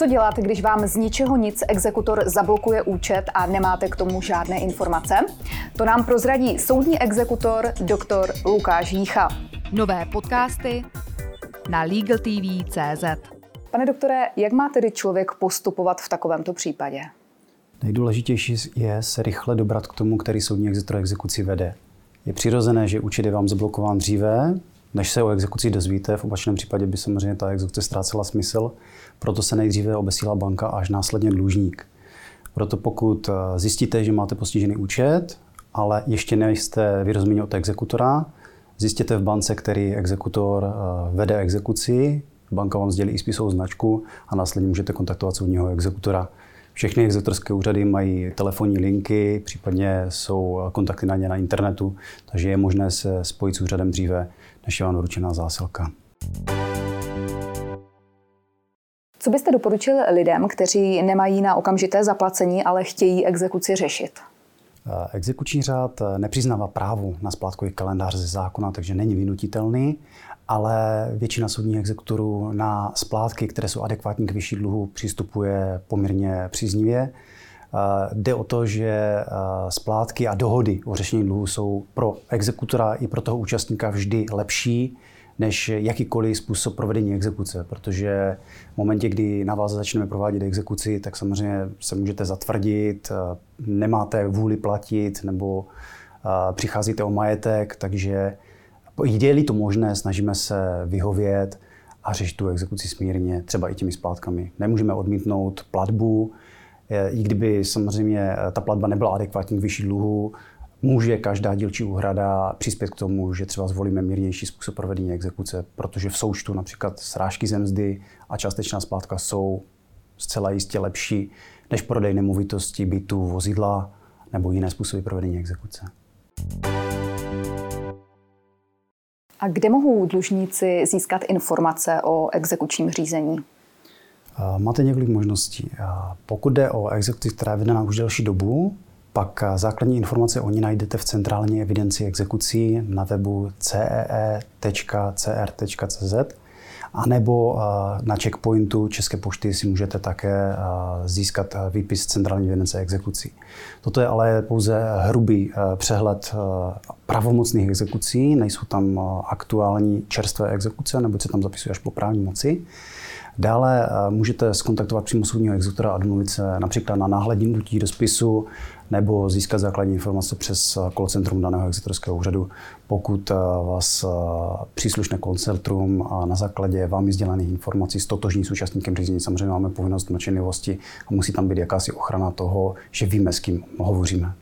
Co děláte, když vám z ničeho nic exekutor zablokuje účet a nemáte k tomu žádné informace? To nám prozradí soudní exekutor doktor Lukáš Jícha. Nové podcasty na LegalTV.cz Pane doktore, jak má tedy člověk postupovat v takovémto případě? Nejdůležitější je se rychle dobrat k tomu, který soudní exekutor exekuci vede. Je přirozené, že účet je vám zablokován dříve, než se o exekuci dozvíte. V opačném případě by samozřejmě ta exekuce ztrácela smysl. Proto se nejdříve obesílá banka až následně dlužník. Proto pokud eh, zjistíte, že máte postižený účet, ale ještě nejste vyrozuměni od exekutora, zjistěte v bance, který exekutor eh, vede exekuci, banka vám sdělí i spisovou značku a následně můžete kontaktovat soudního exekutora. Všechny exekutorské úřady mají telefonní linky, případně jsou kontakty na ně na internetu, takže je možné se spojit s úřadem dříve, než je vám doručená zásilka. Co byste doporučil lidem, kteří nemají na okamžité zaplacení, ale chtějí exekuci řešit? Eh, exekuční řád eh, nepřiznává právu na splátkový kalendář ze zákona, takže není vynutitelný, ale většina soudních exekutorů na splátky, které jsou adekvátní k vyšší dluhu, přistupuje poměrně příznivě. Eh, jde o to, že splátky a dohody o řešení dluhu jsou pro exekutora i pro toho účastníka vždy lepší než jakýkoliv způsob provedení exekuce, protože v momentě, kdy na vás začneme provádět exekuci, tak samozřejmě se můžete zatvrdit, eh, nemáte vůli platit nebo eh, přicházíte o majetek, takže jde-li to možné, snažíme se vyhovět a řešit tu exekuci smírně, třeba i těmi splátkami. Nemůžeme odmítnout platbu, eh, i kdyby samozřejmě ta platba nebyla adekvátní k vyšší dluhu, může každá dílčí úhrada přispět k tomu, že třeba zvolíme mírnější způsob provedení exekuce, protože v součtu například srážky ze mzdy a částečná splátka jsou zcela jistě lepší než prodej nemovitosti, bytu, vozidla nebo jiné způsoby provedení exekuce. A kde mohou dlužníci získat informace o exekučním řízení? Máte několik možností. Pokud jde o exekuci, která je vedena už delší dobu, pak základní informace o ní najdete v centrální evidenci exekucí na webu cee.cr.cz a nebo na checkpointu České pošty si můžete také získat výpis centrální evidence exekucí. Toto je ale pouze hrubý přehled pravomocných exekucí, nejsou tam aktuální čerstvé exekuce, nebo se tam zapisují až po právní moci. Dále můžete skontaktovat přímo soudního exekutora a domluvit se například na náhlednutí do spisu nebo získat základní informace přes call centrum daného exekutorského úřadu, pokud vás příslušné call centrum a na základě vámi sdělených informací stotožní s účastníkem řízení. Samozřejmě máme povinnost mlčenlivosti a musí tam být jakási ochrana toho, že víme, s kým hovoříme.